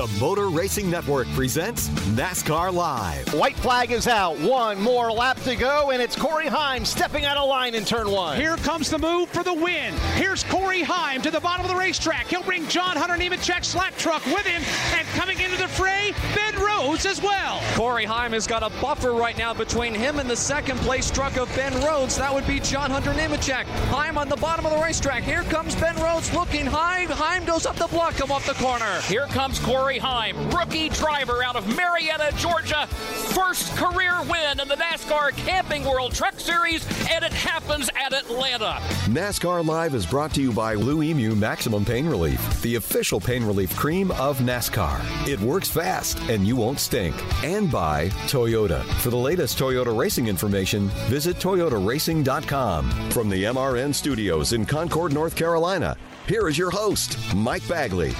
The Motor Racing Network presents NASCAR Live. White flag is out. One more lap to go, and it's Corey Heim stepping out of line in turn one. Here comes the move for the win. Here's Corey Heim to the bottom of the racetrack. He'll bring John Hunter Nemechek's slap truck with him, and coming into the fray, Ben Rhodes as well. Corey Heim has got a buffer right now between him and the second place truck of Ben Rhodes. That would be John Hunter Nemechek. Heim on the bottom of the racetrack. Here comes Ben Rhodes looking high. Heim goes up the block him off the corner. Here comes Corey. Rookie driver out of Marietta, Georgia. First career win in the NASCAR Camping World Truck Series, and it happens at Atlanta. NASCAR Live is brought to you by Blue Emu Maximum Pain Relief, the official pain relief cream of NASCAR. It works fast and you won't stink. And by Toyota. For the latest Toyota racing information, visit toyotaracing.com. From the MRN studios in Concord, North Carolina, here is your host, Mike Bagley.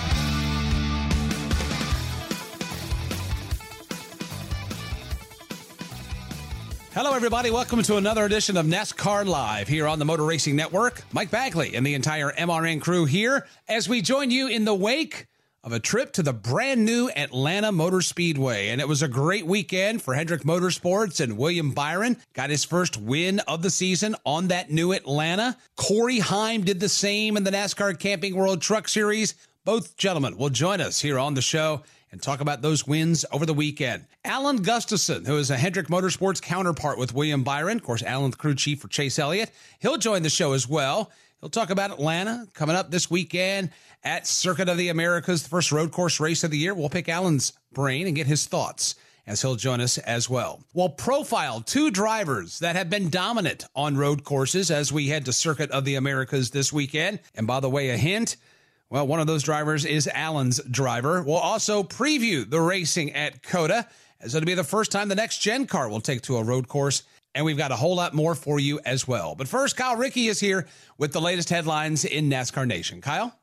Hello, everybody. Welcome to another edition of NASCAR Live here on the Motor Racing Network. Mike Bagley and the entire MRN crew here as we join you in the wake of a trip to the brand new Atlanta Motor Speedway. And it was a great weekend for Hendrick Motorsports and William Byron got his first win of the season on that new Atlanta. Corey Heim did the same in the NASCAR Camping World Truck Series. Both gentlemen will join us here on the show and talk about those wins over the weekend. Alan Gustafson, who is a Hendrick Motorsports counterpart with William Byron, of course, Alan, the crew chief for Chase Elliott, he'll join the show as well. He'll talk about Atlanta coming up this weekend at Circuit of the Americas, the first road course race of the year. We'll pick Alan's brain and get his thoughts as he'll join us as well. We'll profile two drivers that have been dominant on road courses as we head to Circuit of the Americas this weekend. And by the way, a hint well, one of those drivers is Alan's driver. We'll also preview the racing at COTA, as it'll be the first time the next gen car will take to a road course. And we've got a whole lot more for you as well. But first, Kyle Rickey is here with the latest headlines in NASCAR Nation. Kyle?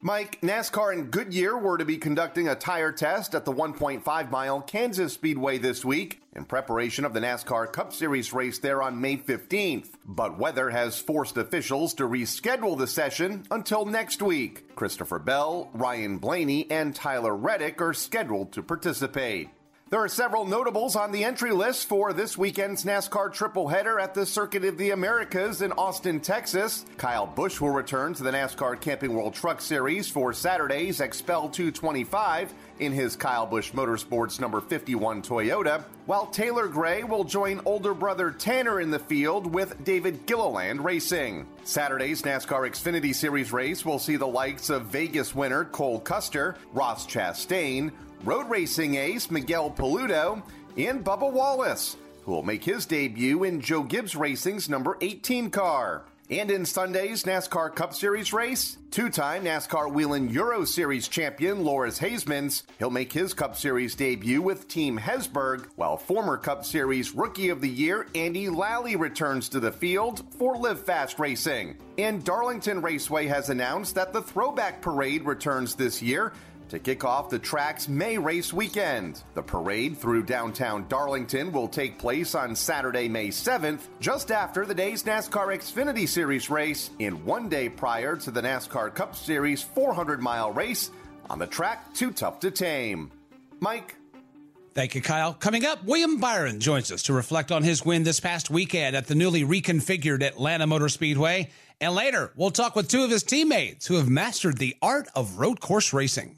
Mike, NASCAR and Goodyear were to be conducting a tire test at the 1.5 mile Kansas Speedway this week in preparation of the NASCAR Cup Series race there on May 15th. But weather has forced officials to reschedule the session until next week. Christopher Bell, Ryan Blaney, and Tyler Reddick are scheduled to participate. There are several notables on the entry list for this weekend's NASCAR triple header at the Circuit of the Americas in Austin, Texas. Kyle Busch will return to the NASCAR Camping World Truck Series for Saturday's XPEL 225 in his Kyle Busch Motorsports number 51 Toyota, while Taylor Gray will join older brother Tanner in the field with David Gilliland Racing. Saturday's NASCAR Xfinity Series race will see the likes of Vegas winner Cole Custer, Ross Chastain, road racing ace Miguel Paludo, and Bubba Wallace, who will make his debut in Joe Gibbs Racing's number 18 car. And in Sunday's NASCAR Cup Series race, two time NASCAR Whelen Euro Series champion Loris Hezemans, he'll make his Cup Series debut with Team Hezeberg, while former Cup Series Rookie of the Year Andy Lally returns to the field for Live Fast Racing. And Darlington Raceway has announced that the Throwback Parade returns this year to kick off the track's May race weekend. The parade through downtown Darlington will take place on Saturday, May 7th, just after the day's NASCAR Xfinity Series race, in one day prior to the NASCAR Cup Series 400 mile race on the track Too Tough to Tame. Mike, Thank you, Kyle. Coming up, William Byron joins us to reflect on his win this past weekend at the newly reconfigured Atlanta Motor Speedway. And later, we'll talk with two of his teammates who have mastered the art of road course racing.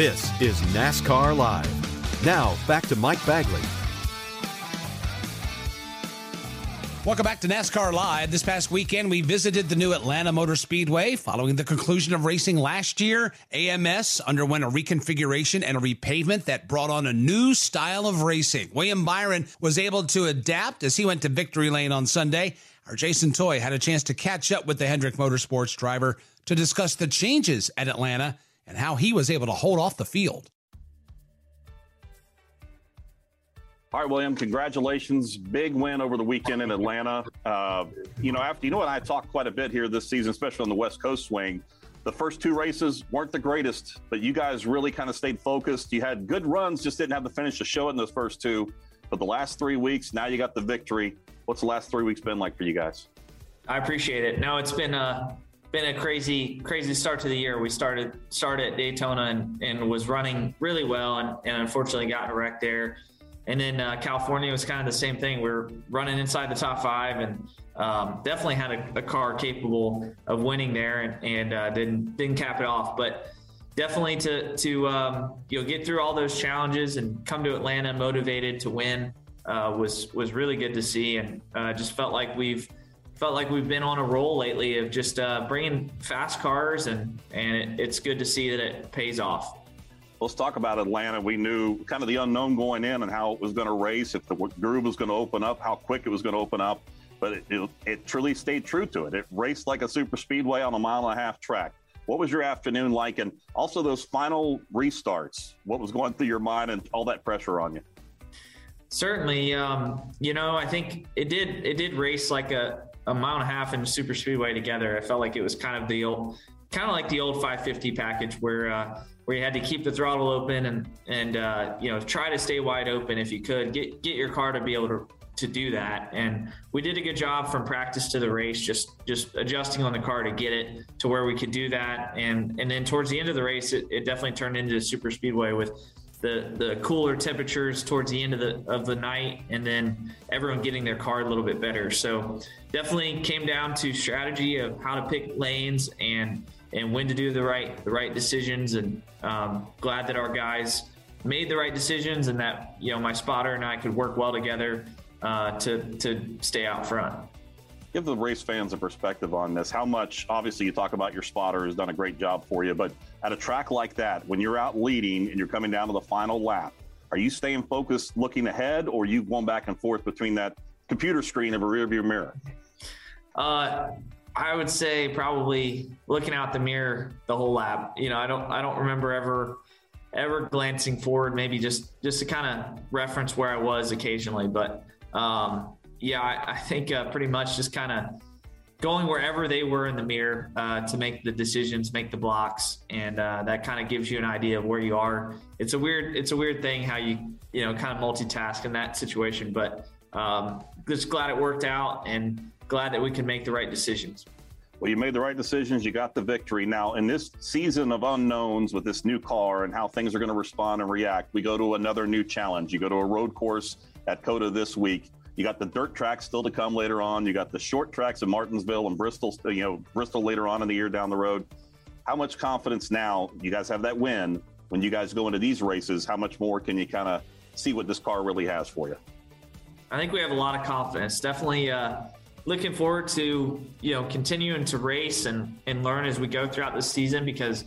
This is NASCAR Live. Now, back to Mike Bagley. Welcome back to NASCAR Live. This past weekend, we visited the new Atlanta Motor Speedway. Following the conclusion of racing last year, AMS underwent a reconfiguration and a repavement that brought on a new style of racing. William Byron was able to adapt as he went to victory lane on Sunday. Our Jason Toy had a chance to catch up with the Hendrick Motorsports driver to discuss the changes at Atlanta and how he was able to hold off the field. All right, William, congratulations. Big win over the weekend in Atlanta. Uh, you know, after you know what I talked quite a bit here this season, especially on the West Coast swing. The first two races weren't the greatest, but you guys really kind of stayed focused. You had good runs, just didn't have the finish to show it in those first two. But the last three weeks, now you got the victory. What's the last three weeks been like for you guys? I appreciate it. No, it's been a been a crazy crazy start to the year. We started started at Daytona and, and was running really well, and, and unfortunately got in a wreck there. And then uh, California was kind of the same thing. We are running inside the top five and um, definitely had a, a, car capable of winning there and, and uh, didn't didn't cap it off. But definitely to to um, you know get through all those challenges and come to Atlanta motivated to win uh, was was really good to see and uh, just felt like we've felt like we've been on a roll lately of just uh, bringing fast cars and and it, it's good to see that it pays off let's talk about Atlanta. We knew kind of the unknown going in and how it was going to race, if the groove was going to open up, how quick it was going to open up. But it, it, it, truly stayed true to it. It raced like a super speedway on a mile and a half track. What was your afternoon like? And also those final restarts, what was going through your mind and all that pressure on you? Certainly, um, you know, I think it did. It did race like a, a mile and a half in super speedway together. I felt like it was kind of the old, kind of like the old 550 package where uh, where you had to keep the throttle open and and uh, you know try to stay wide open if you could get get your car to be able to to do that and we did a good job from practice to the race just just adjusting on the car to get it to where we could do that and and then towards the end of the race it, it definitely turned into a super speedway with the the cooler temperatures towards the end of the of the night and then everyone getting their car a little bit better so definitely came down to strategy of how to pick lanes and and when to do the right the right decisions. And um, glad that our guys made the right decisions and that you know my spotter and I could work well together uh, to to stay out front. Give the race fans a perspective on this. How much, obviously, you talk about your spotter has done a great job for you, but at a track like that, when you're out leading and you're coming down to the final lap, are you staying focused, looking ahead, or you going back and forth between that computer screen of a rearview mirror? Uh, I would say probably looking out the mirror the whole lap. You know, I don't I don't remember ever ever glancing forward, maybe just just to kind of reference where I was occasionally. But um, yeah, I, I think uh, pretty much just kind of going wherever they were in the mirror uh, to make the decisions, make the blocks, and uh, that kind of gives you an idea of where you are. It's a weird it's a weird thing how you you know kind of multitask in that situation, but um, just glad it worked out and glad that we can make the right decisions. Well, you made the right decisions. You got the victory. Now, in this season of unknowns with this new car and how things are going to respond and react, we go to another new challenge. You go to a road course at COTA this week. You got the dirt tracks still to come later on. You got the short tracks in Martinsville and Bristol, you know, Bristol later on in the year down the road. How much confidence now? You guys have that win. When you guys go into these races, how much more can you kind of see what this car really has for you? I think we have a lot of confidence. Definitely, uh, looking forward to you know continuing to race and and learn as we go throughout the season because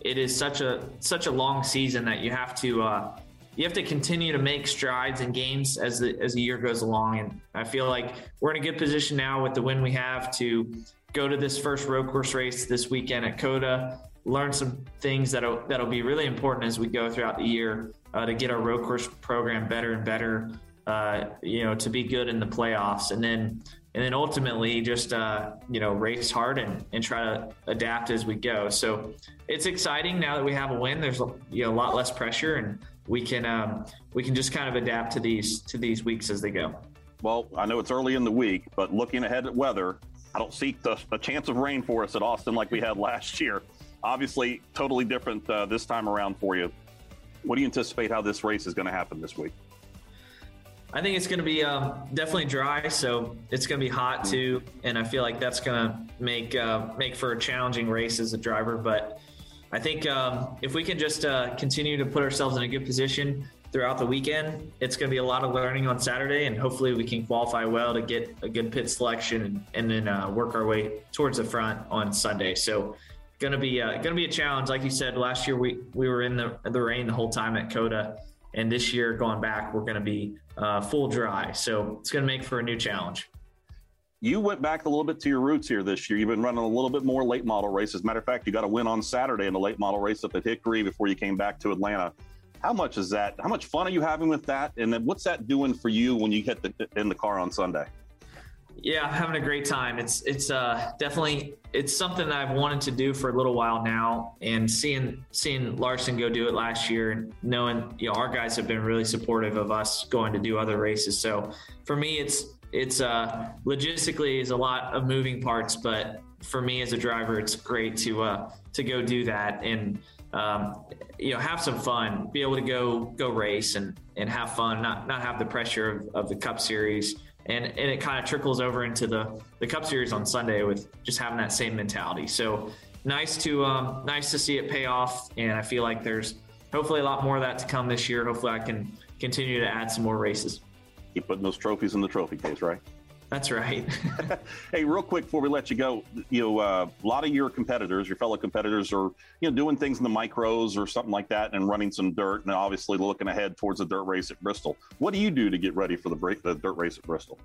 it is such a such a long season that you have to uh, you have to continue to make strides and gains as the as the year goes along. And I feel like we're in a good position now with the win we have to go to this first road course race this weekend at COTA learn some things that'll that'll be really important as we go throughout the year uh, to get our road course program better and better. Uh, you know, to be good in the playoffs, and then and then ultimately just uh, you know race hard and, and try to adapt as we go. So it's exciting now that we have a win. There's you know, a lot less pressure, and we can um, we can just kind of adapt to these to these weeks as they go. Well, I know it's early in the week, but looking ahead at weather, I don't see the, a chance of rain for us at Austin like we had last year. Obviously, totally different uh, this time around for you. What do you anticipate how this race is going to happen this week? I think it's going to be um, definitely dry, so it's going to be hot too, and I feel like that's going to make uh, make for a challenging race as a driver. But I think um, if we can just uh, continue to put ourselves in a good position throughout the weekend, it's going to be a lot of learning on Saturday, and hopefully we can qualify well to get a good pit selection and, and then uh, work our way towards the front on Sunday. So going to be uh, going to be a challenge, like you said. Last year we we were in the the rain the whole time at COTA, and this year going back we're going to be uh, full dry. So it's going to make for a new challenge. You went back a little bit to your roots here this year. You've been running a little bit more late model races. Matter of fact, you got a win on Saturday in the late model race up at Hickory before you came back to Atlanta. How much is that? How much fun are you having with that? And then what's that doing for you when you get the, in the car on Sunday? Yeah, I'm having a great time. It's it's uh, definitely it's something that I've wanted to do for a little while now, and seeing seeing Larson go do it last year, and knowing you know our guys have been really supportive of us going to do other races. So for me, it's it's uh, logistically is a lot of moving parts, but for me as a driver, it's great to uh, to go do that and um, you know have some fun, be able to go go race and and have fun, not not have the pressure of, of the Cup Series and and it kind of trickles over into the the Cup Series on Sunday with just having that same mentality. So nice to um, nice to see it pay off, and I feel like there's hopefully a lot more of that to come this year. Hopefully, I can continue to add some more races. Keep putting those trophies in the trophy case, right? That's right. hey, real quick before we let you go, you know, uh, a lot of your competitors, your fellow competitors, are you know doing things in the micros or something like that, and running some dirt, and obviously looking ahead towards the dirt race at Bristol. What do you do to get ready for the break, the dirt race at Bristol?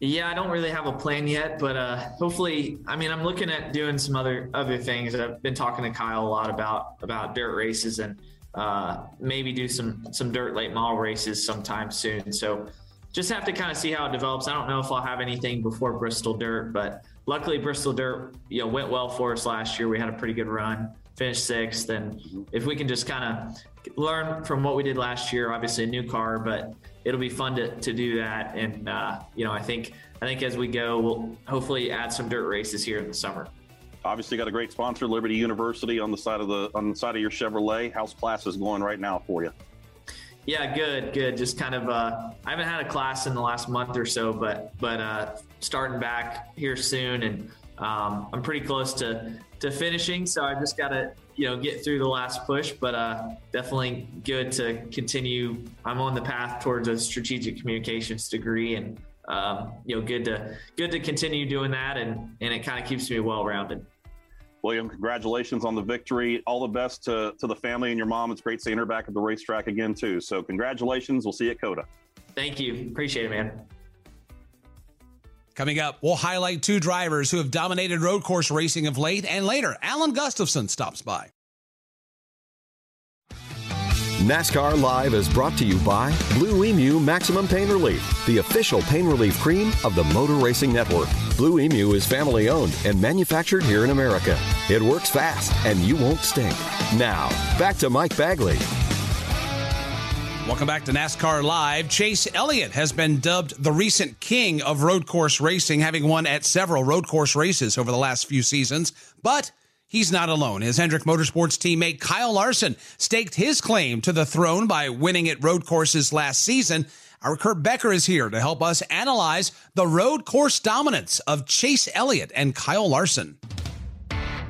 Yeah, I don't really have a plan yet, but uh, hopefully, I mean, I'm looking at doing some other other things. I've been talking to Kyle a lot about about dirt races and uh, maybe do some some dirt late model races sometime soon. So just have to kind of see how it develops. I don't know if I'll have anything before Bristol Dirt, but luckily Bristol Dirt, you know, went well for us last year. We had a pretty good run, finished sixth, and if we can just kind of learn from what we did last year, obviously a new car, but it'll be fun to, to do that. And uh, you know, I think I think as we go, we'll hopefully add some dirt races here in the summer. Obviously, got a great sponsor, Liberty University, on the side of the on the side of your Chevrolet. How's classes going right now for you? Yeah, good, good. Just kind of, uh, I haven't had a class in the last month or so, but but uh, starting back here soon, and um, I'm pretty close to to finishing. So I just got to you know get through the last push, but uh, definitely good to continue. I'm on the path towards a strategic communications degree, and um, you know, good to good to continue doing that, and and it kind of keeps me well rounded. William, congratulations on the victory. All the best to, to the family and your mom. It's great seeing her back at the racetrack again, too. So, congratulations. We'll see you at COTA. Thank you. Appreciate it, man. Coming up, we'll highlight two drivers who have dominated road course racing of late, and later, Alan Gustafson stops by. NASCAR Live is brought to you by Blue Emu Maximum Pain Relief, the official pain relief cream of the Motor Racing Network. Blue Emu is family owned and manufactured here in America. It works fast and you won't stink. Now, back to Mike Bagley. Welcome back to NASCAR Live. Chase Elliott has been dubbed the recent king of road course racing, having won at several road course races over the last few seasons. But He's not alone. His Hendrick Motorsports teammate Kyle Larson staked his claim to the throne by winning at road courses last season. Our Kurt Becker is here to help us analyze the road course dominance of Chase Elliott and Kyle Larson.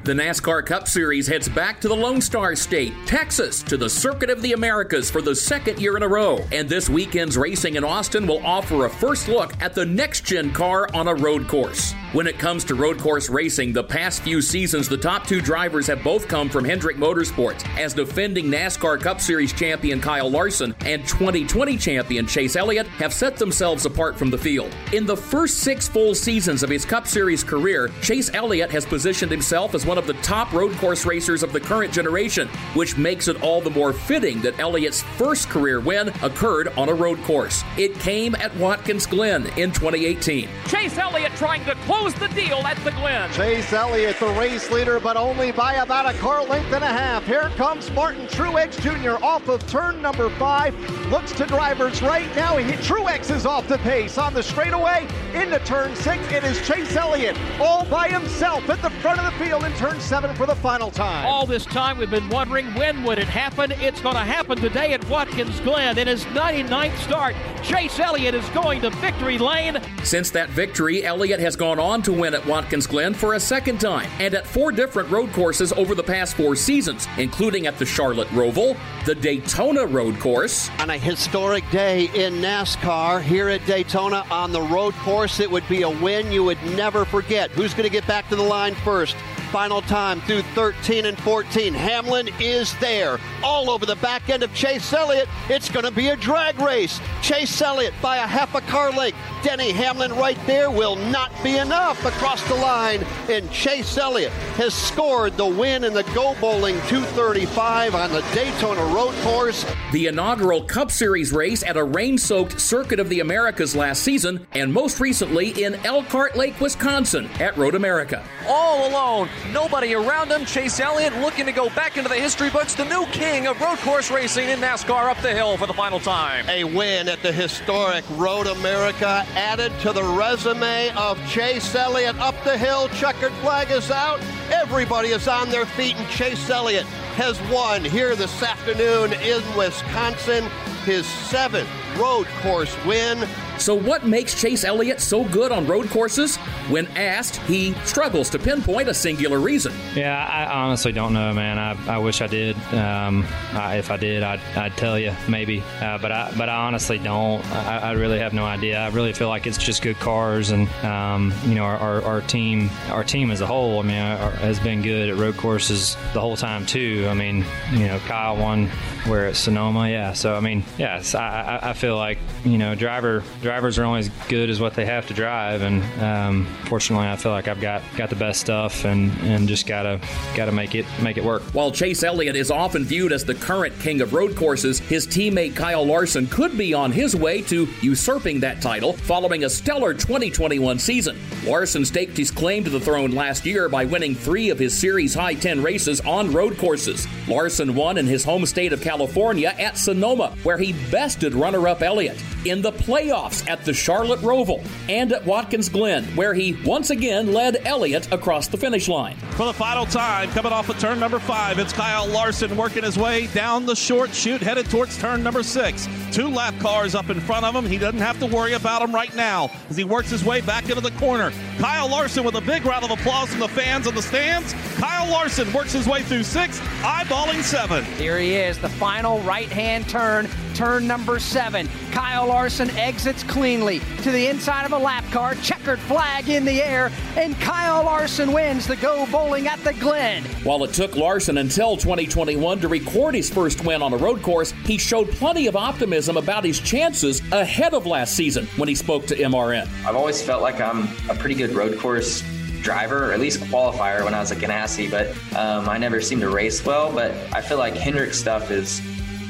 The NASCAR Cup Series heads back to the Lone Star State, Texas, to the Circuit of the Americas for the second year in a row. And this weekend's racing in Austin will offer a first look at the next gen car on a road course. When it comes to road course racing, the past few seasons, the top two drivers have both come from Hendrick Motorsports, as defending NASCAR Cup Series champion Kyle Larson and 2020 champion Chase Elliott have set themselves apart from the field. In the first six full seasons of his Cup Series career, Chase Elliott has positioned himself as one one of the top road course racers of the current generation, which makes it all the more fitting that Elliott's first career win occurred on a road course. It came at Watkins Glen in 2018. Chase Elliott trying to close the deal at the Glen. Chase Elliott, the race leader, but only by about a car length and a half. Here comes Martin Truex Jr. off of turn number five. Looks to drivers right now. He, Truex is off the pace on the straightaway into turn six. It is Chase Elliott all by himself at the front of the field in turn seven for the final time. All this time we've been wondering when would it happen. It's going to happen today at Watkins Glen in his 99th start. Chase Elliott is going to victory lane. Since that victory, Elliott has gone on to win at Watkins Glen for a second time and at four different road courses over the past four seasons, including at the Charlotte Roval, the Daytona Road Course. On a historic day in NASCAR here at Daytona on the road course, it would be a win you would never forget. Who's going to get back to the line first? Final time through 13 and 14. Hamlin is there. All over the back end of Chase Elliott. It's going to be a drag race. Chase Elliott by a half a car length. Denny Hamlin right there will not be enough across the line. And Chase Elliott has scored the win in the Go Bowling 235 on the Daytona Road Course. The inaugural Cup Series race at a rain soaked Circuit of the Americas last season, and most recently in Elkhart Lake, Wisconsin at Road America. All alone, nobody around him. Chase Elliott looking to go back into the history books, the new king of road course racing in NASCAR up the hill for the final time. A win at the historic Road America added to the resume of Chase Elliott up the hill. Checkered flag is out. Everybody is on their feet, and Chase Elliott has won here this afternoon in Wisconsin. His seventh road course win. So, what makes Chase Elliott so good on road courses? When asked, he struggles to pinpoint a singular reason. Yeah, I honestly don't know, man. I, I wish I did. Um, I, if I did, I'd, I'd tell you maybe, uh, but I but I honestly don't. I, I, really have no idea. I really feel like it's just good cars, and um, you know, our, our, our, team our team as a whole. I mean, our, has been good at road courses the whole time too. I mean, you know, Kyle won where at Sonoma, yeah. So I mean, yes, I, I feel like you know, driver drivers are only as good as what they have to drive, and um, fortunately, I feel like I've got got the best stuff, and, and just gotta gotta make it make it work. While Chase Elliott is often viewed as the current king of road courses, his teammate Kyle Larson could be on his way to usurping that title following a stellar 2021 season. Larson staked his claim to the throne last year by winning three of his series high 10 races on road courses. Larson won in his home state of California at Sonoma, where he bested runner up Elliott in the playoffs at the Charlotte Roval and at Watkins Glen, where he once again led Elliott across the finish line. For the final time, coming off of turn number five, it's Kyle Larson working his way down the short chute, headed towards turn number six. Two lap cars up in front of him. He doesn't have to worry about them right now as he works his way back into the corner. Kyle Larson with a big round of applause from the fans in the stands. Kyle Larson works his way through six, eyeballing seven. Here he is, the final right hand turn, turn number seven. Kyle Larson exits cleanly to the inside of a lap car, checkered flag in the air, and Kyle Larson wins the Go Bowling at the Glen. While it took Larson until 2021 to record his first win on a road course, he showed plenty of optimism about his chances ahead of last season when he spoke to MRN. I've always felt like I'm a pretty good road course driver, or at least qualifier when I was at Ganassi, but um, I never seemed to race well. But I feel like Hendrick stuff is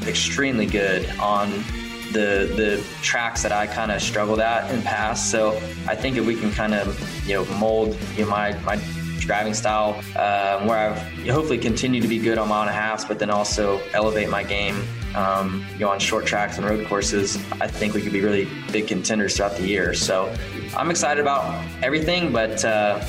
extremely good on the the tracks that I kind of struggled at in past. So I think if we can kind of you know mold you know, my my driving style um, where I've hopefully continue to be good on mile and a half, but then also elevate my game. Um, you know, on short tracks and road courses, I think we could be really big contenders throughout the year. So I'm excited about everything, but uh,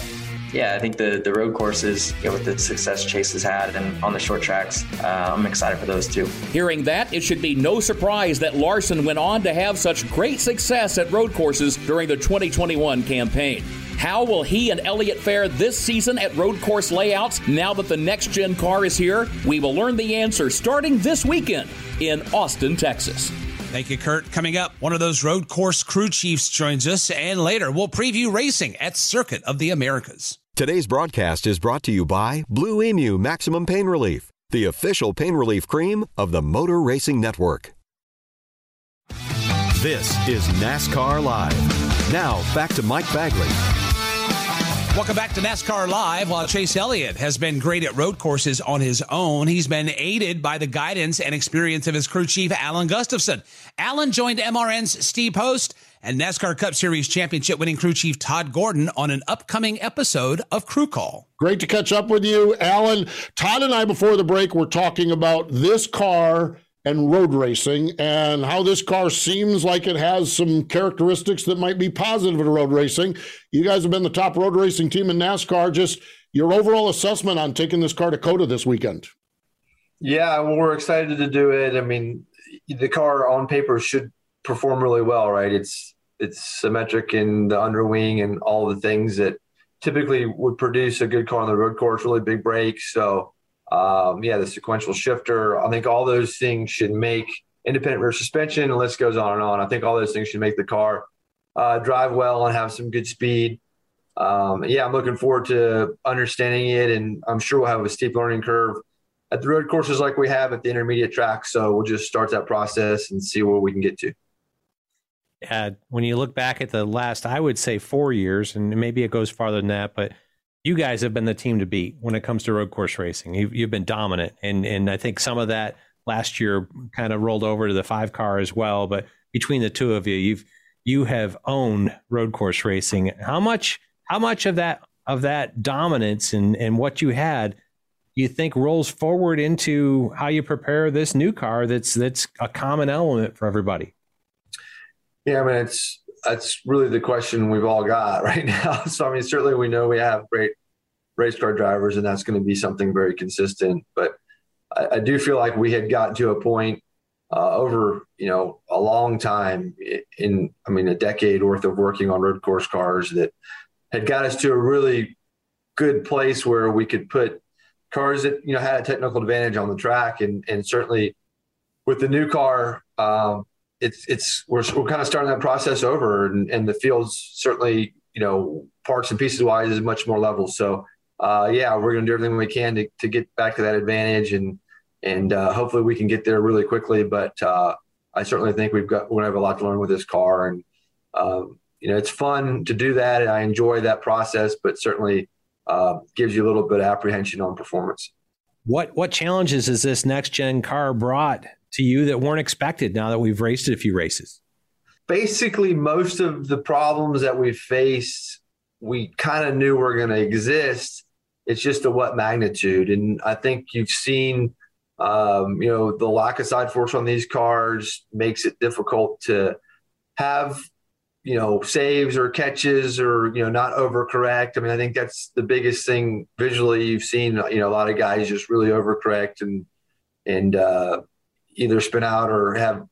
yeah, I think the the road courses, you know, with the success Chase has had, and on the short tracks, uh, I'm excited for those too. Hearing that, it should be no surprise that Larson went on to have such great success at road courses during the 2021 campaign. How will he and Elliott fare this season at road course layouts now that the next gen car is here? We will learn the answer starting this weekend in Austin, Texas. Thank you, Kurt. Coming up, one of those road course crew chiefs joins us, and later we'll preview racing at Circuit of the Americas. Today's broadcast is brought to you by Blue Emu Maximum Pain Relief, the official pain relief cream of the Motor Racing Network. This is NASCAR Live. Now, back to Mike Bagley. Welcome back to NASCAR Live. While Chase Elliott has been great at road courses on his own, he's been aided by the guidance and experience of his crew chief, Alan Gustafson. Alan joined MRN's Steve Post and NASCAR Cup Series championship winning crew chief Todd Gordon on an upcoming episode of Crew Call. Great to catch up with you, Alan. Todd and I, before the break, were talking about this car and road racing and how this car seems like it has some characteristics that might be positive in road racing. You guys have been the top road racing team in NASCAR. Just your overall assessment on taking this car to COTA this weekend. Yeah, well, we're excited to do it. I mean, the car on paper should perform really well, right? It's it's symmetric in the underwing and all the things that typically would produce a good car on the road course. Really big brakes, so um, yeah, the sequential shifter. I think all those things should make independent rear suspension, and list goes on and on. I think all those things should make the car uh, drive well and have some good speed. Um, yeah, I'm looking forward to understanding it, and I'm sure we'll have a steep learning curve at the road courses like we have at the intermediate track. So we'll just start that process and see where we can get to. Yeah, when you look back at the last, I would say four years, and maybe it goes farther than that, but you guys have been the team to beat when it comes to road course racing. You've, you've been dominant, and and I think some of that last year kind of rolled over to the five car as well. But between the two of you, you've you have owned road course racing. How much how much of that of that dominance and and what you had you think rolls forward into how you prepare this new car that's that's a common element for everybody? Yeah, I mean it's that's really the question we've all got right now. So I mean, certainly we know we have great race car drivers, and that's going to be something very consistent. But I, I do feel like we had gotten to a point uh, over you know a long time in I mean a decade worth of working on road course cars that had got us to a really good place where we could put cars that you know had a technical advantage on the track, and and certainly with the new car. Um, it's it's we're, we're kind of starting that process over and, and the field's certainly you know parts and pieces wise is much more level. So uh, yeah we're going to do everything we can to, to get back to that advantage and and uh, hopefully we can get there really quickly. But uh, i certainly think we've got we're going to have a lot to learn with this car and um, you know it's fun to do that and i enjoy that process but certainly uh, gives you a little bit of apprehension on performance. What what challenges has this next gen car brought to you that weren't expected now that we've raced a few races? Basically, most of the problems that we faced, we kind of knew were going to exist. It's just to what magnitude. And I think you've seen, um, you know, the lack of side force on these cars makes it difficult to have, you know, saves or catches or, you know, not overcorrect. I mean, I think that's the biggest thing visually you've seen, you know, a lot of guys just really overcorrect and, and, uh, either spin out or have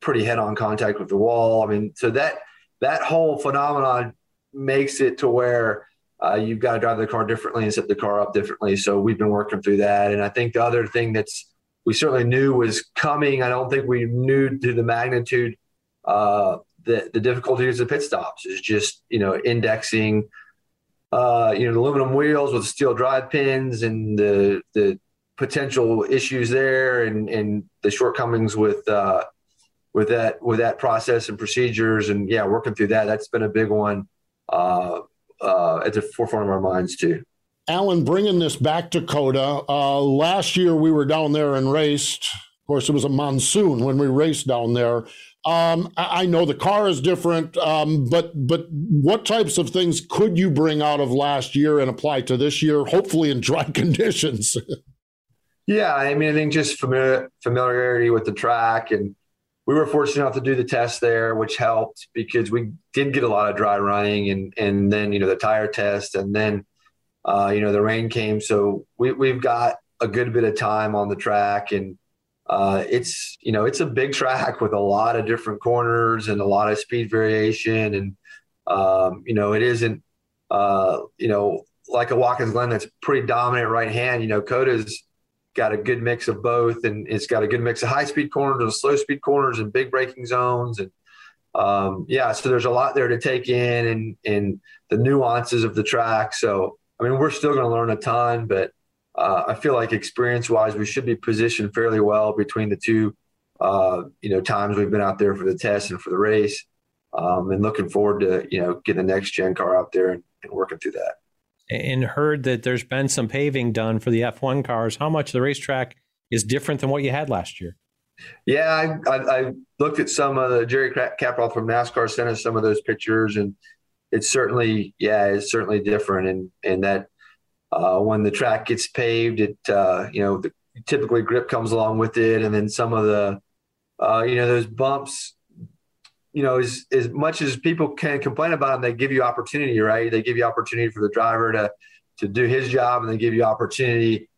pretty head-on contact with the wall. I mean, so that that whole phenomenon makes it to where uh, you've got to drive the car differently and set the car up differently. So we've been working through that, and I think the other thing that's we certainly knew was coming. I don't think we knew to the magnitude. Uh, the the difficulties of pit stops is just you know indexing. Uh, you know, the aluminum wheels with steel drive pins and the the potential issues there and, and the shortcomings with uh, with that with that process and procedures. And yeah working through that that's been a big one uh, uh, at the forefront of our minds too. Alan bringing this back to COTA uh, last year we were down there and raced. Of course it was a monsoon when we raced down there. Um, I, I know the car is different um, but but what types of things could you bring out of last year and apply to this year hopefully in dry conditions Yeah, I mean, I think just familiar, familiarity with the track, and we were fortunate enough to do the test there, which helped because we did get a lot of dry running, and and then you know the tire test, and then uh, you know the rain came, so we we've got a good bit of time on the track, and uh, it's you know it's a big track with a lot of different corners and a lot of speed variation, and um, you know it isn't uh, you know like a Watkins Glen that's pretty dominant right hand. You know, COTA's got a good mix of both, and it's got a good mix of high speed corners and slow speed corners and big braking zones, and um, yeah, so there's a lot there to take in, and and the nuances of the track. So I mean, we're still going to learn a ton, but uh, I feel like experience wise, we should be positioned fairly well between the two. Uh, you know, times we've been out there for the test and for the race, um, and looking forward to you know getting the next gen car out there and, and working through that. And heard that there's been some paving done for the F1 cars. How much the racetrack is different than what you had last year? Yeah, I, I, I looked at some of the Jerry Caproth from NASCAR sent us some of those pictures, and it's certainly yeah, it's certainly different. And and that uh, when the track gets paved, it uh, you know the, typically grip comes along with it, and then some of the uh, you know those bumps. You know, as as much as people can complain about them, they give you opportunity, right? They give you opportunity for the driver to to do his job, and they give you opportunity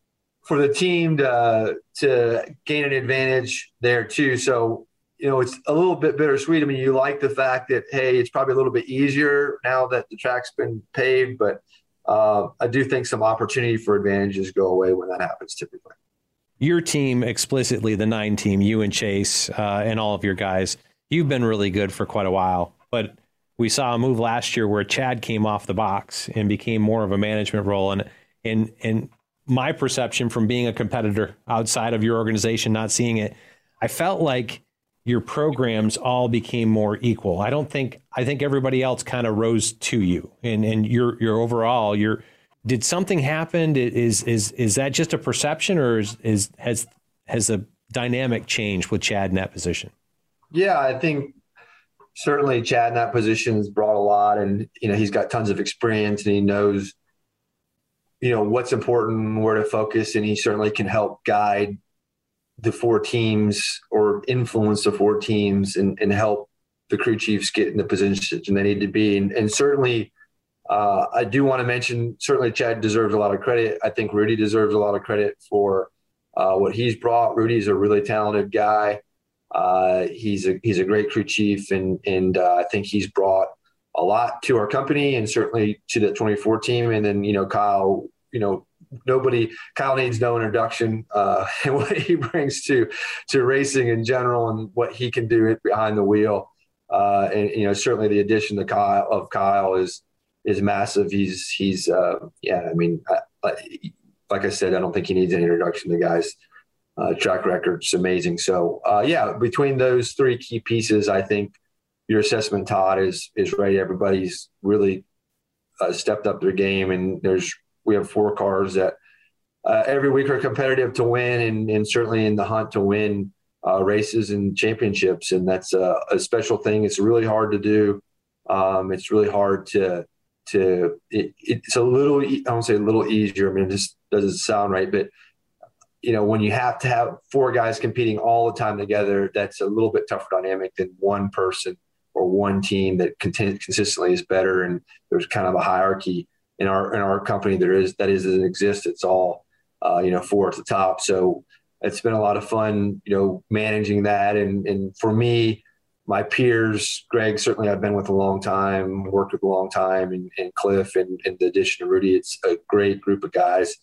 for the team to to gain an advantage there too. So you know it's a little bit bittersweet. I mean, you like the fact that hey, it's probably a little bit easier now that the track's been paved, but uh, I do think some opportunity for advantages go away when that happens typically. Your team, explicitly the nine team, you and Chase uh, and all of your guys, you've been really good for quite a while, but. We saw a move last year where Chad came off the box and became more of a management role, and and and my perception from being a competitor outside of your organization, not seeing it, I felt like your programs all became more equal. I don't think I think everybody else kind of rose to you, and and your your overall your did something happen? Is is is that just a perception, or is, is has has a dynamic changed with Chad in that position? Yeah, I think certainly Chad in that position has brought a lot, and you know he's got tons of experience, and he knows you know what's important, where to focus, and he certainly can help guide the four teams or influence the four teams and, and help the crew chiefs get in the positions they need to be. And, and certainly, uh, I do want to mention certainly Chad deserves a lot of credit. I think Rudy deserves a lot of credit for uh, what he's brought. Rudy's a really talented guy. Uh, he's a he's a great crew chief, and and uh, I think he's brought a lot to our company and certainly to the 24 team. And then, you know, Kyle, you know, nobody, Kyle needs no introduction uh, and what he brings to, to racing in general and what he can do behind the wheel. Uh, and, you know, certainly the addition to Kyle of Kyle is, is massive. He's, he's, uh, yeah, I mean, I, like I said, I don't think he needs an introduction. The guy's uh, track record's amazing. So, uh, yeah, between those three key pieces, I think your assessment, Todd, is is right. Everybody's really uh, stepped up their game, and there's we have four cars that uh, every week are competitive to win, and, and certainly in the hunt to win uh, races and championships, and that's a, a, special thing. It's really hard to do. Um, it's really hard to to it, it's a little I don't say a little easier. I mean, just doesn't sound right, but you know, when you have to have four guys competing all the time together, that's a little bit tougher dynamic than one person or one team that consistently is better. And there's kind of a hierarchy in our in our company. There is that is doesn't exist. It's all uh, you know four at the top. So it's been a lot of fun, you know, managing that. And and for me, my peers, Greg, certainly I've been with a long time, worked with a long time, and, and Cliff, and, and the addition of Rudy, it's a great group of guys,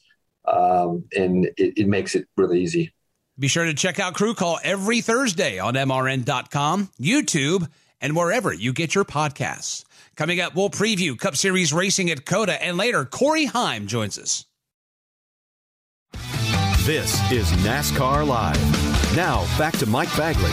um, and it, it makes it really easy. Be sure to check out Crew Call every Thursday on MRN.com, YouTube, and wherever you get your podcasts. Coming up, we'll preview Cup Series racing at COTA, and later, Corey Heim joins us. This is NASCAR Live. Now, back to Mike Bagley.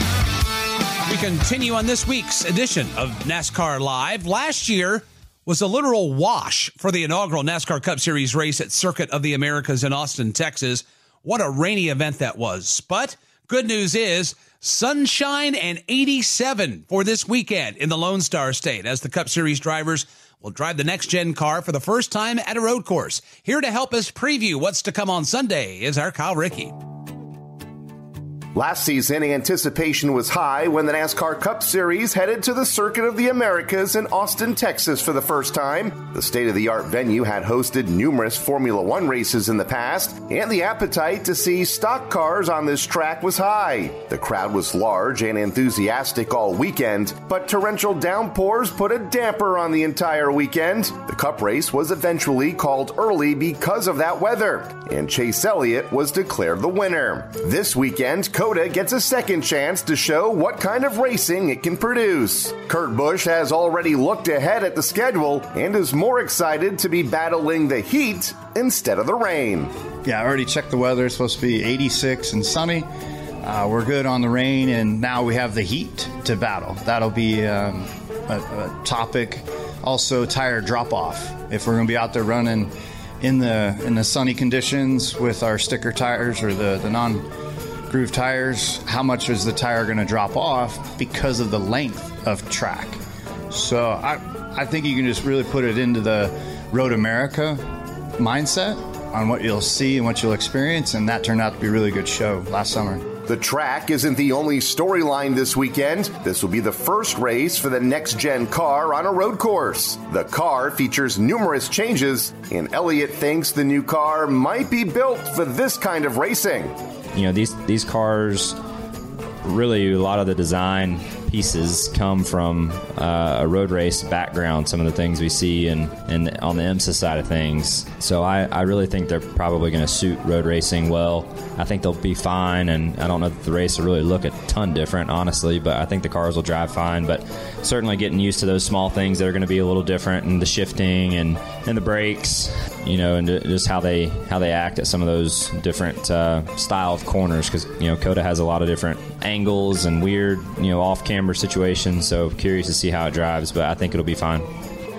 We continue on this week's edition of NASCAR Live. Last year was a literal wash for the inaugural NASCAR Cup Series race at Circuit of the Americas in Austin, Texas. What a rainy event that was. But good news is sunshine and 87 for this weekend in the Lone Star State as the Cup Series drivers will drive the next gen car for the first time at a road course. Here to help us preview what's to come on Sunday is our Kyle Rickey. Last season, anticipation was high when the NASCAR Cup Series headed to the Circuit of the Americas in Austin, Texas for the first time. The state of the art venue had hosted numerous Formula One races in the past, and the appetite to see stock cars on this track was high. The crowd was large and enthusiastic all weekend, but torrential downpours put a damper on the entire weekend. The Cup race was eventually called early because of that weather, and Chase Elliott was declared the winner. This weekend, COTA gets a second chance to show what kind of racing it can produce. Kurt Busch has already looked ahead at the schedule and is more excited to be battling the heat instead of the rain. Yeah, I already checked the weather. It's supposed to be 86 and sunny. Uh, we're good on the rain, and now we have the heat to battle. That'll be um, a, a topic also tire drop off. If we're going to be out there running in the in the sunny conditions with our sticker tires or the the non tires, how much is the tire going to drop off because of the length of track? So I I think you can just really put it into the Road America mindset on what you'll see and what you'll experience, and that turned out to be a really good show last summer. The track isn't the only storyline this weekend. This will be the first race for the next gen car on a road course. The car features numerous changes, and Elliott thinks the new car might be built for this kind of racing. You know, these these cars really a lot of the design pieces come from uh, a road race background. Some of the things we see and and on the IMSA side of things. So I, I really think they're probably going to suit road racing well. I think they'll be fine, and I don't know that the race will really look a ton different, honestly. But I think the cars will drive fine. But certainly getting used to those small things that are going to be a little different, and the shifting and and the brakes, you know, and just how they how they act at some of those different uh, style of corners because you know COTA has a lot of different angles and weird you know off camera situations. So curious to see how it drives, but I think it'll be fine.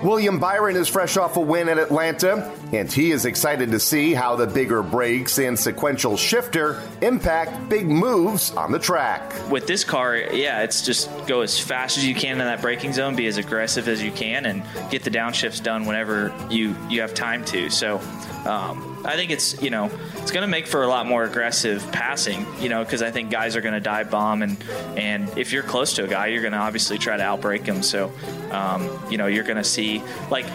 William Byron is fresh off a win at Atlanta, and he is excited to see how the bigger brakes and sequential shifter impact big moves on the track. With this car, yeah, it's just go as fast as you can in that braking zone, be as aggressive as you can, and get the downshifts done whenever you you have time to. So. Um, I think it's you know it's going to make for a lot more aggressive passing, you know, because I think guys are going to dive bomb and and if you're close to a guy, you're going to obviously try to outbreak him. So, um, you know, you're going to see like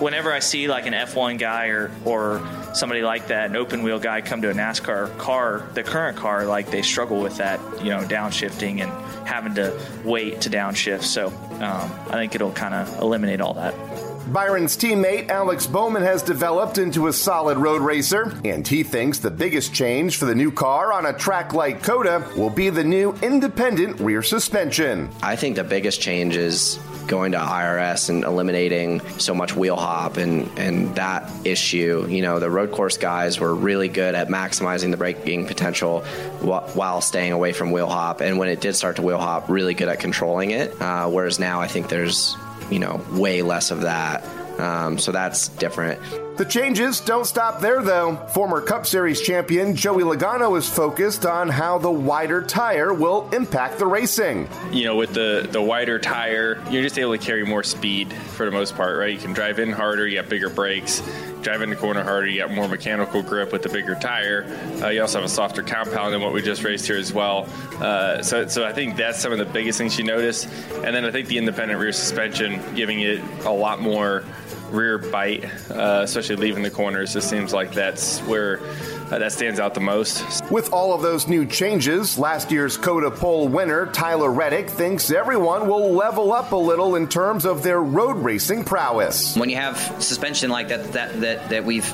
whenever I see like an F1 guy or or somebody like that, an open wheel guy come to a NASCAR car, the current car, like they struggle with that, you know, downshifting and having to wait to downshift. So um, I think it'll kind of eliminate all that. Byron's teammate Alex Bowman has developed into a solid road racer, and he thinks the biggest change for the new car on a track like COTA will be the new independent rear suspension. I think the biggest change is going to IRS and eliminating so much wheel hop and, and that issue. You know, the road course guys were really good at maximizing the braking potential while staying away from wheel hop. And when it did start to wheel hop, really good at controlling it. Uh, whereas now I think there's you know, way less of that. Um, so that's different. The changes don't stop there, though. Former Cup Series champion Joey Logano is focused on how the wider tire will impact the racing. You know, with the, the wider tire, you're just able to carry more speed for the most part, right? You can drive in harder, you got bigger brakes. Drive in the corner harder, you got more mechanical grip with the bigger tire. Uh, you also have a softer compound than what we just raced here as well. Uh, so, so I think that's some of the biggest things you notice. And then I think the independent rear suspension, giving it a lot more rear bite, uh, especially leaving the corners. It seems like that's where uh, that stands out the most. With all of those new changes, last year's COTA pole winner Tyler Reddick thinks everyone will level up a little in terms of their road racing prowess. When you have suspension like that, that that that we've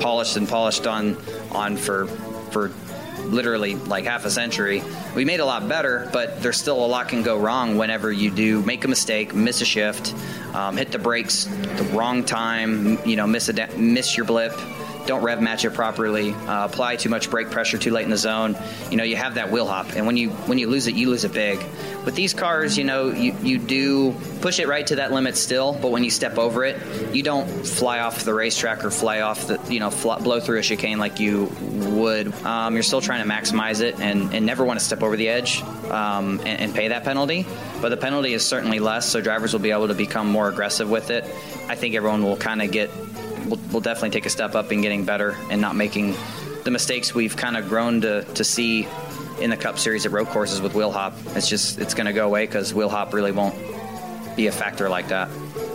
polished and polished on on for for literally like half a century. We made a lot better, but there's still a lot can go wrong whenever you do make a mistake, miss a shift, um, hit the brakes the wrong time, you know, miss a miss your blip don't rev match it properly, uh, apply too much brake pressure too late in the zone, you know, you have that wheel hop. And when you when you lose it, you lose it big. With these cars, you know, you, you do push it right to that limit still, but when you step over it, you don't fly off the racetrack or fly off the, you know, fly, blow through a chicane like you would. Um, you're still trying to maximize it and, and never want to step over the edge um, and, and pay that penalty. But the penalty is certainly less, so drivers will be able to become more aggressive with it. I think everyone will kind of get we'll, we'll definitely take a step up in getting better and not making the mistakes we've kind of grown to, to see in the Cup Series at road courses with wheel hop. It's just it's going to go away because wheel hop really won't be a factor like that.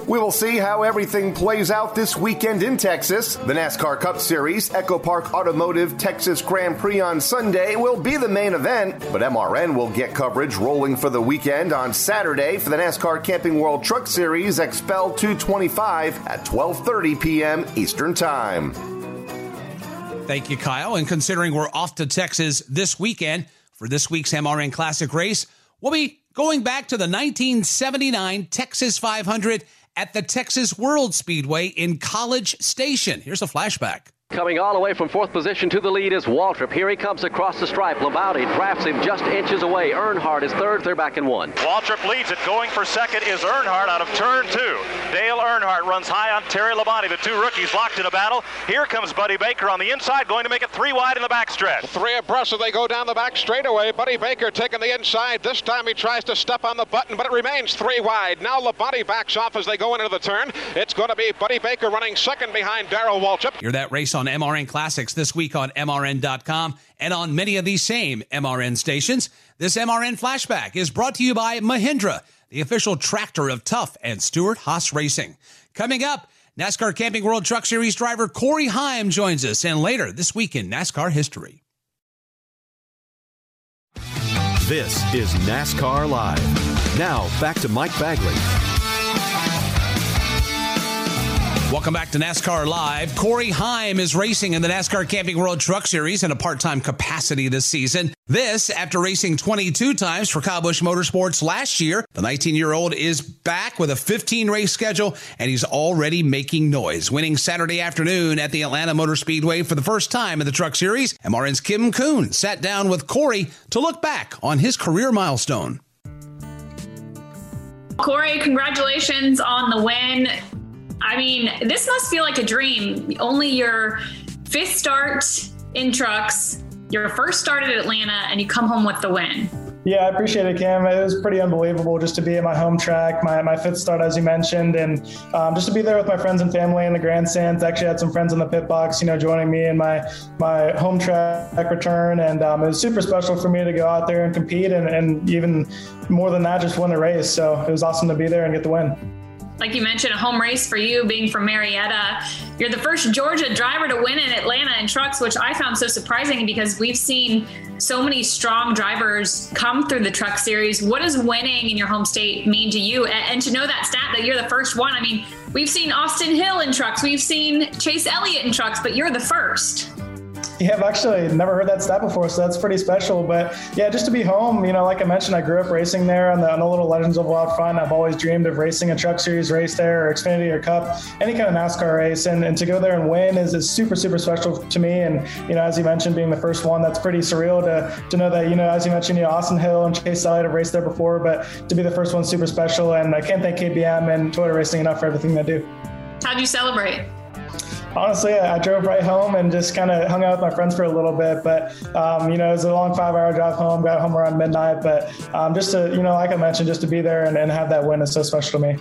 We will see how everything plays out this weekend in Texas. The NASCAR Cup Series EchoPark Automotive Texas Grand Prix on Sunday will be the main event, but MRN will get coverage rolling for the weekend on Saturday for the NASCAR Camping World Truck Series XPEL 225 at 12:30 p.m. Eastern Time. Thank you, Kyle. And considering we're off to Texas this weekend for this week's MRN Classic race, we'll be going back to the 1979 Texas 500 at the Texas World Speedway in College Station. Here's a flashback. Coming all the way from fourth position to the lead is Waltrip. Here he comes across the stripe. Labonte drafts him just inches away. Earnhardt is third. They're back in one. Waltrip leads it. Going for second is Earnhardt out of turn two. Dale Earnhardt runs high on Terry Labonte. The two rookies locked in a battle. Here comes Buddy Baker on the inside, going to make it three wide in the backstretch. Three abreast as they go down the back straightaway. Buddy Baker taking the inside. This time he tries to step on the button, but it remains three wide. Now Labonte backs off as they go into the turn. It's going to be Buddy Baker running second behind Darrell Waltrip. Hear that race on MRN Classics this week on MRN.com and on many of these same MRN stations. This MRN flashback is brought to you by Mahindra, the official tractor of Tough and Stewart Haas Racing. Coming up, NASCAR Camping World Truck Series driver Corey Heim joins us, and later this week in NASCAR history. This is NASCAR Live. Now, back to Mike Bagley. Welcome back to NASCAR Live. Corey Heim is racing in the NASCAR Camping World Truck Series in a part time capacity this season. This after racing 22 times for Kyle Busch Motorsports last year. The 19 year old is back with a 15 race schedule and he's already making noise, winning Saturday afternoon at the Atlanta Motor Speedway for the first time in the Truck Series. MRN's Kim Coon sat down with Corey to look back on his career milestone. Corey, congratulations on the win. I mean, this must feel like a dream. Only your fifth start in trucks, your first start at Atlanta, and you come home with the win. Yeah, I appreciate it, Kim. It was pretty unbelievable just to be at my home track, my, my fifth start, as you mentioned, and um, just to be there with my friends and family in the grandstands. Actually, had some friends in the pit box, you know, joining me in my my home track return, and um, it was super special for me to go out there and compete, and, and even more than that, just win the race. So it was awesome to be there and get the win like you mentioned, a home race for you being from Marietta. You're the first Georgia driver to win in Atlanta in trucks, which I found so surprising because we've seen so many strong drivers come through the truck series. What does winning in your home state mean to you? And to know that stat that you're the first one, I mean, we've seen Austin Hill in trucks, we've seen Chase Elliott in trucks, but you're the first. Yeah, I've actually never heard that stat before, so that's pretty special. But yeah, just to be home, you know, like I mentioned, I grew up racing there on the, on the little Legends of out front. I've always dreamed of racing a Truck Series race there, or Xfinity or Cup, any kind of NASCAR race, and, and to go there and win is, is super super special to me. And you know, as you mentioned, being the first one, that's pretty surreal to to know that you know, as you mentioned, you know, Austin Hill and Chase Elliott have raced there before, but to be the first one, super special. And I can't thank KBM and Toyota Racing enough for everything they do. How'd you celebrate? Honestly, I drove right home and just kind of hung out with my friends for a little bit. But um, you know, it was a long five-hour drive home. Got home around midnight. But um, just to, you know, like I mentioned, just to be there and, and have that win is so special to me.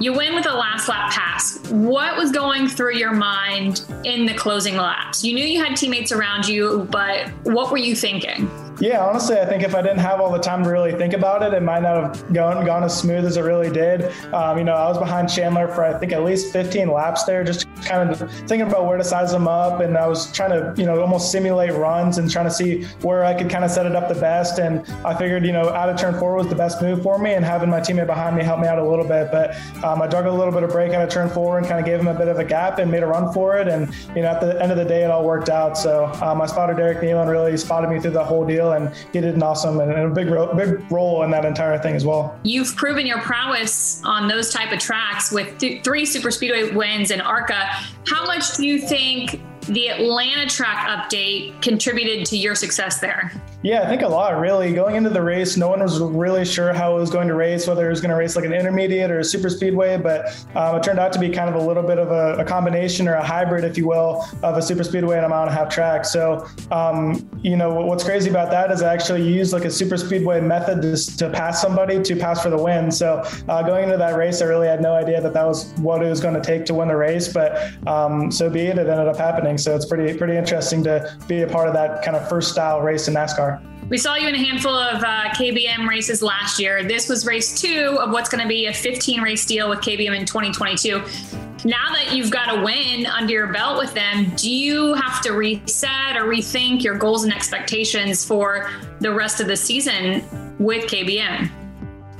You win with a last lap pass. What was going through your mind in the closing laps? You knew you had teammates around you, but what were you thinking? Yeah, honestly, I think if I didn't have all the time to really think about it, it might not have gone gone as smooth as it really did. Um, you know, I was behind Chandler for I think at least 15 laps there, just kind of thinking about where to size them up, and I was trying to you know almost simulate runs and trying to see where I could kind of set it up the best. And I figured you know out of turn four was the best move for me, and having my teammate behind me helped me out a little bit. But um, I dug a little bit of brake out of turn four and kind of gave him a bit of a gap and made a run for it. And you know at the end of the day, it all worked out. So um, I spotted Derek Kneeland really spotted me through the whole deal, and he did an awesome and, a big big role in that entire thing as well. You've proven your prowess on those type of tracks with th- three super speedway wins in ARCA. How much do you think the Atlanta track update contributed to your success there? Yeah, I think a lot, really. Going into the race, no one was really sure how it was going to race, whether it was going to race like an intermediate or a super speedway, but um, it turned out to be kind of a little bit of a, a, combination or a hybrid, if you will, of a super speedway and a mile and a half track. So, um, you know, what's crazy about that is I actually used like a super speedway method to, to pass somebody to pass for the win. So, uh, going into that race, I really had no idea that that was what it was going to take to win the race, but um, so be it, it ended up happening. So, it's pretty, pretty interesting to be a part of that kind of first style race in NASCAR. We saw you in a handful of uh, KBM races last year. This was race two of what's going to be a 15 race deal with KBM in 2022. Now that you've got a win under your belt with them, do you have to reset or rethink your goals and expectations for the rest of the season with KBM?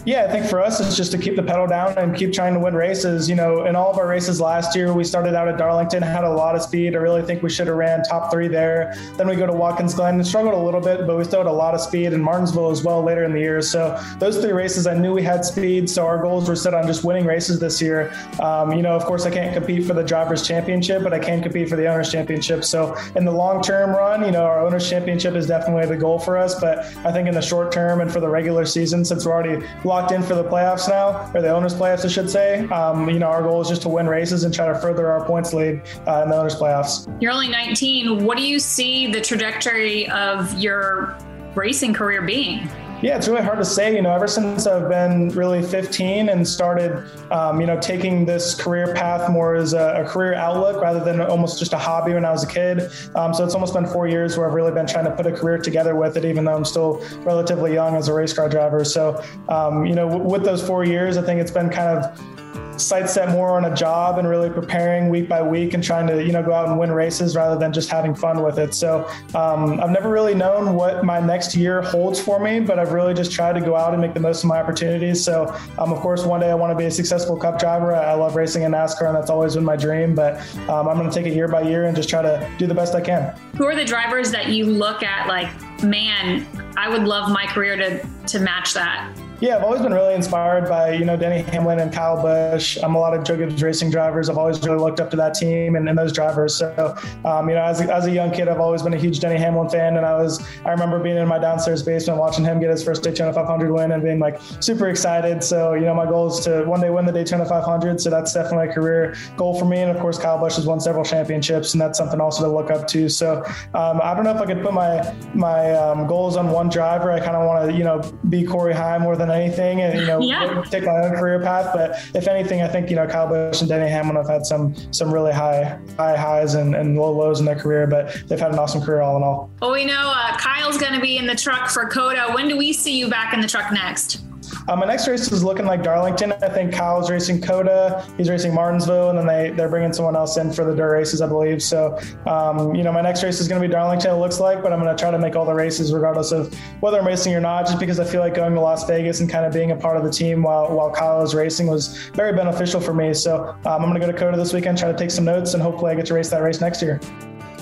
Yeah, I think for us, it's just to keep the pedal down and keep trying to win races. You know, in all of our races last year, we started out at Darlington, had a lot of speed. I really think we should have ran top three there. Then we go to Watkins Glen and struggled a little bit, but we still had a lot of speed in Martinsville as well later in the year. So those three races, I knew we had speed. So our goals were set on just winning races this year. Um, you know, of course, I can't compete for the Drivers' Championship, but I can compete for the Owners' Championship. So in the long term run, you know, our Owners' Championship is definitely the goal for us. But I think in the short term and for the regular season, since we're already locked in for the playoffs, now, or the owners' playoffs, I should say. Um, you know, our goal is just to win races and try to further our points lead uh, in the owners' playoffs. You're only 19. What do you see the trajectory of your racing career being? Yeah, it's really hard to say. You know, ever since I've been really 15 and started, um, you know, taking this career path more as a, a, career outlook rather than almost just a hobby when I was a kid. Um, so it's almost been four years where I've really been trying to put a career together with it, even though I'm still relatively young as a race car driver. So, um, you know, w- with those four years, I think it's been kind of sights set more on a job and really preparing week by week and trying to you know go out and win races rather than just having fun with it. So um, I've never really known what my next year holds for me, but I've really just tried to go out and make the most of my opportunities. So um, of course, one day I want to be a successful Cup driver. I love racing in NASCAR, and that's always been my dream. But um, I'm going to take it year by year and just try to do the best I can. Who are the drivers that you look at like, man, I would love my career to to match that? Yeah, I've always been really inspired by, you know, Denny Hamlin and Kyle Busch. I'm a lot of Joe Gibbs racing drivers. I've always really looked up to that team and, and those drivers. So, um, you know, as a, as a young kid, I've always been a huge Denny Hamlin fan. And I was, I remember being in my downstairs basement watching him get his first Daytona 500 win and being like super excited. So, you know, my goal is to one day win the Daytona 500. So that's definitely a career goal for me. And of course, Kyle Busch has won several championships and that's something also to look up to. So um, I don't know if I could put my, my um, goals on one driver. I kind of want to, you know, be Corey Heim more than anything. And, you know, yeah. take my own career path. But if anything, I think you know Kyle Busch and Denny Hamlin have had some some really high high highs and, and low lows in their career, but they've had an awesome career all in all. Well, we know uh, Kyle's going to be in the truck for COTA. When do we see you back in the truck next? Um, my next race is looking like Darlington. I think Kyle's racing COTA. He's racing Martinsville, and then they they're bringing someone else in for the dirt races, I believe. So, um, you know, my next race is going to be Darlington. It looks like, but I'm going to try to make all the races regardless of whether I'm racing or not, just because I feel like going to Las Vegas and kind of being a part of the team while while Kyle is racing was very beneficial for me. So, um, I'm going to go to COTA this weekend, try to take some notes, and hopefully I get to race that race next year.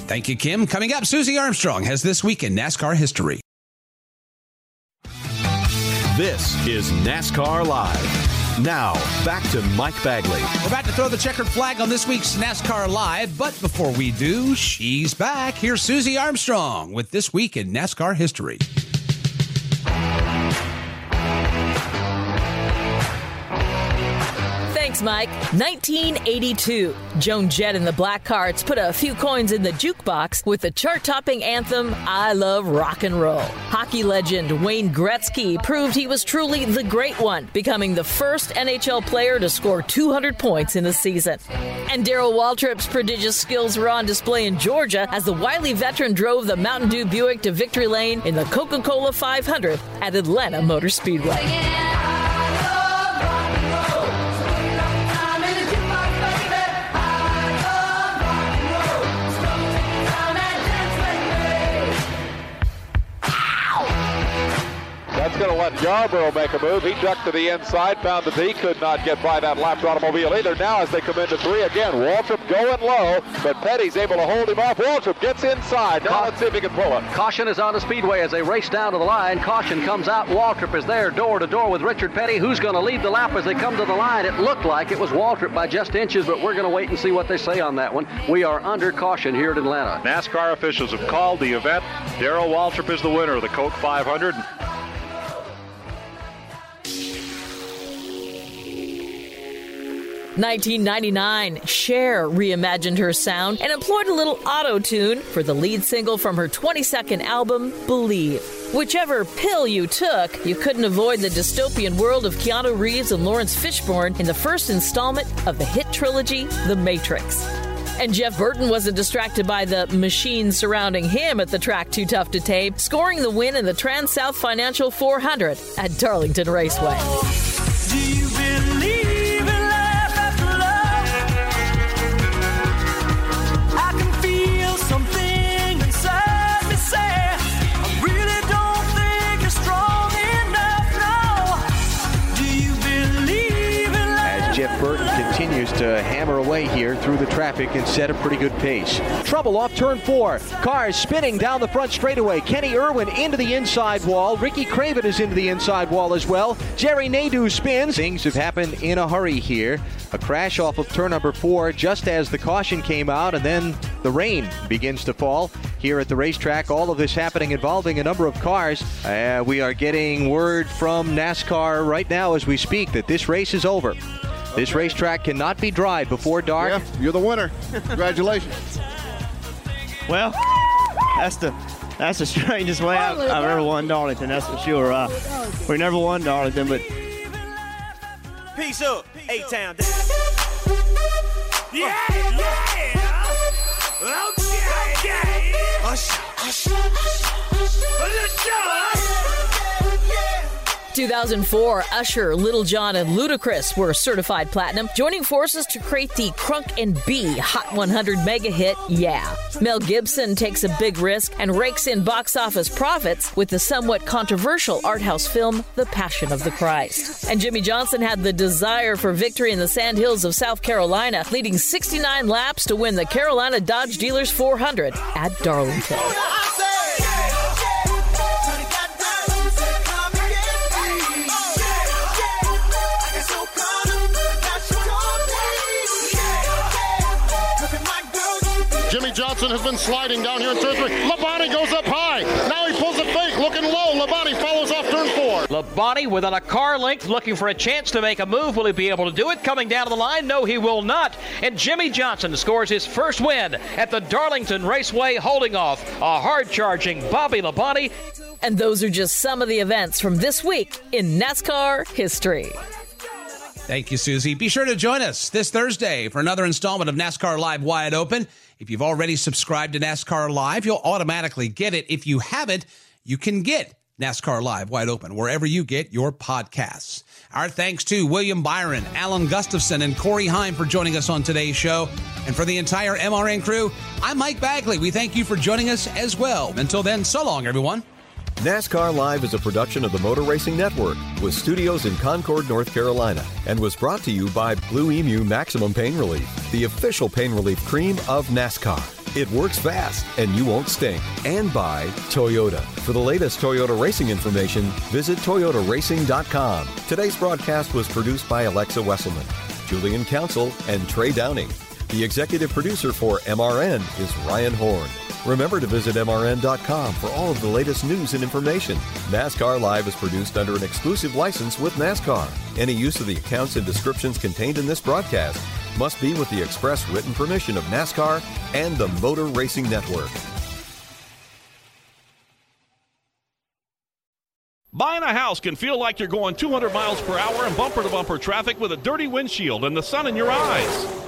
Thank you, Kim. Coming up, Susie Armstrong has this week in NASCAR history. This is NASCAR Live. Now, back to Mike Bagley. We're about to throw the checkered flag on this week's NASCAR Live, but before we do, she's back. Here's Susie Armstrong with This Week in NASCAR History. Thanks, Mike. 1982. Joan Jett and the Blackhearts put a few coins in the jukebox with the chart topping anthem, I Love Rock and Roll. Hockey legend Wayne Gretzky proved he was truly the great one, becoming the first NHL player to score 200 points in a season. And Darrell Waltrip's prodigious skills were on display in Georgia as the wily veteran drove the Mountain Dew Buick to victory lane in the Coca Cola 500 at Atlanta Motor Speedway. Going to let Yarborough make a move. He ducked to the inside, found that he could not get by that lapped automobile either. Now as they come into three again, Waltrip going low, but Petty's able to hold him off. Waltrip gets inside. Now let's see if he can pull it. Caution is on the speedway as they race down to the line. Caution comes out. Waltrip is there door to door with Richard Petty. Who's going to lead the lap as they come to the line? It looked like it was Waltrip by just inches, but we're going to wait and see what they say on that one. We are under caution here at Atlanta. NASCAR officials have called the event. Darrell Waltrip is the winner of the Coke 500. 1999, Cher reimagined her sound and employed a little auto tune for the lead single from her 22nd album, Believe. Whichever pill you took, you couldn't avoid the dystopian world of Keanu Reeves and Laurence Fishburne in the first installment of the hit trilogy, The Matrix. And Jeff Burton wasn't distracted by the machine surrounding him at the track Too Tough to Tame, scoring the win in the TranSouth Financial 400 at Darlington Raceway. Away here through the traffic and set a pretty good pace. Trouble off turn four. Cars spinning down the front straightaway. Kenny Irwin into the inside wall. Ricky Craven is into the inside wall as well. Jerry Nadeau spins. Things have happened in a hurry here. A crash off of turn number four just as the caution came out, and then the rain begins to fall here at the racetrack. All of this happening involving a number of cars. Uh, we are getting word from NASCAR right now as we speak that this race is over. This racetrack cannot be dry before dark. Yeah, you're the winner. Congratulations. Well, that's the that's the strangest way I've, I've ever won Darlington. That's for sure. Uh, we never won Darlington, but Peace up, A Town. Yeah, yeah. Okay, okay. Usher, usher, usher. 2004, Usher, Lil Jon, and Ludacris were certified platinum, joining forces to create the Crunk and B Hot 100 mega hit, Yeah. Mel Gibson takes a big risk and rakes in box office profits with the somewhat controversial art house film, The Passion of the Christ. And Jimmie Johnson had the desire for victory in the sandhills of South Carolina, leading 69 laps to win the Carolina Dodge Dealers 400 at Darlington. Johnson has been sliding down here in turn three. Labonte goes up high. Now he pulls a fake, looking low. Labonte follows off turn four. Labonte within a car length, looking for a chance to make a move. Will he be able to do it? Coming down to the line? No, he will not. And Jimmie Johnson scores his first win at the Darlington Raceway, holding off a hard charging Bobby Labonte. And those are just some of the events from this week in NASCAR history. Thank you, Susie. Be sure to join us this Thursday for another installment of NASCAR Live Wide Open. If you've already subscribed to NASCAR Live, you'll automatically get it. If you haven't, you can get NASCAR Live Wide Open wherever you get your podcasts. Our thanks to William Byron, Alan Gustafson, and Corey Heim for joining us on today's show. And for the entire MRN crew, I'm Mike Bagley. We thank you for joining us as well. Until then, so long, everyone. NASCAR Live is a production of the Motor Racing Network with studios in Concord, North Carolina, and was brought to you by Blue Emu Maximum Pain Relief, the official pain relief cream of NASCAR. It works fast and you won't stink. And by Toyota. For the latest Toyota racing information, visit toyotaracing.com. Today's broadcast was produced by Alexa Wesselman, Julian Council, and Trey Downing. The executive producer for MRN is Ryan Horn. Remember to visit MRN.com for all of the latest news and information. NASCAR Live is produced under an exclusive license with NASCAR. Any use of the accounts and descriptions contained in this broadcast must be with the express written permission of NASCAR and the Motor Racing Network. Buying a house can feel like you're going 200 miles per hour in bumper to bumper traffic with a dirty windshield and the sun in your eyes.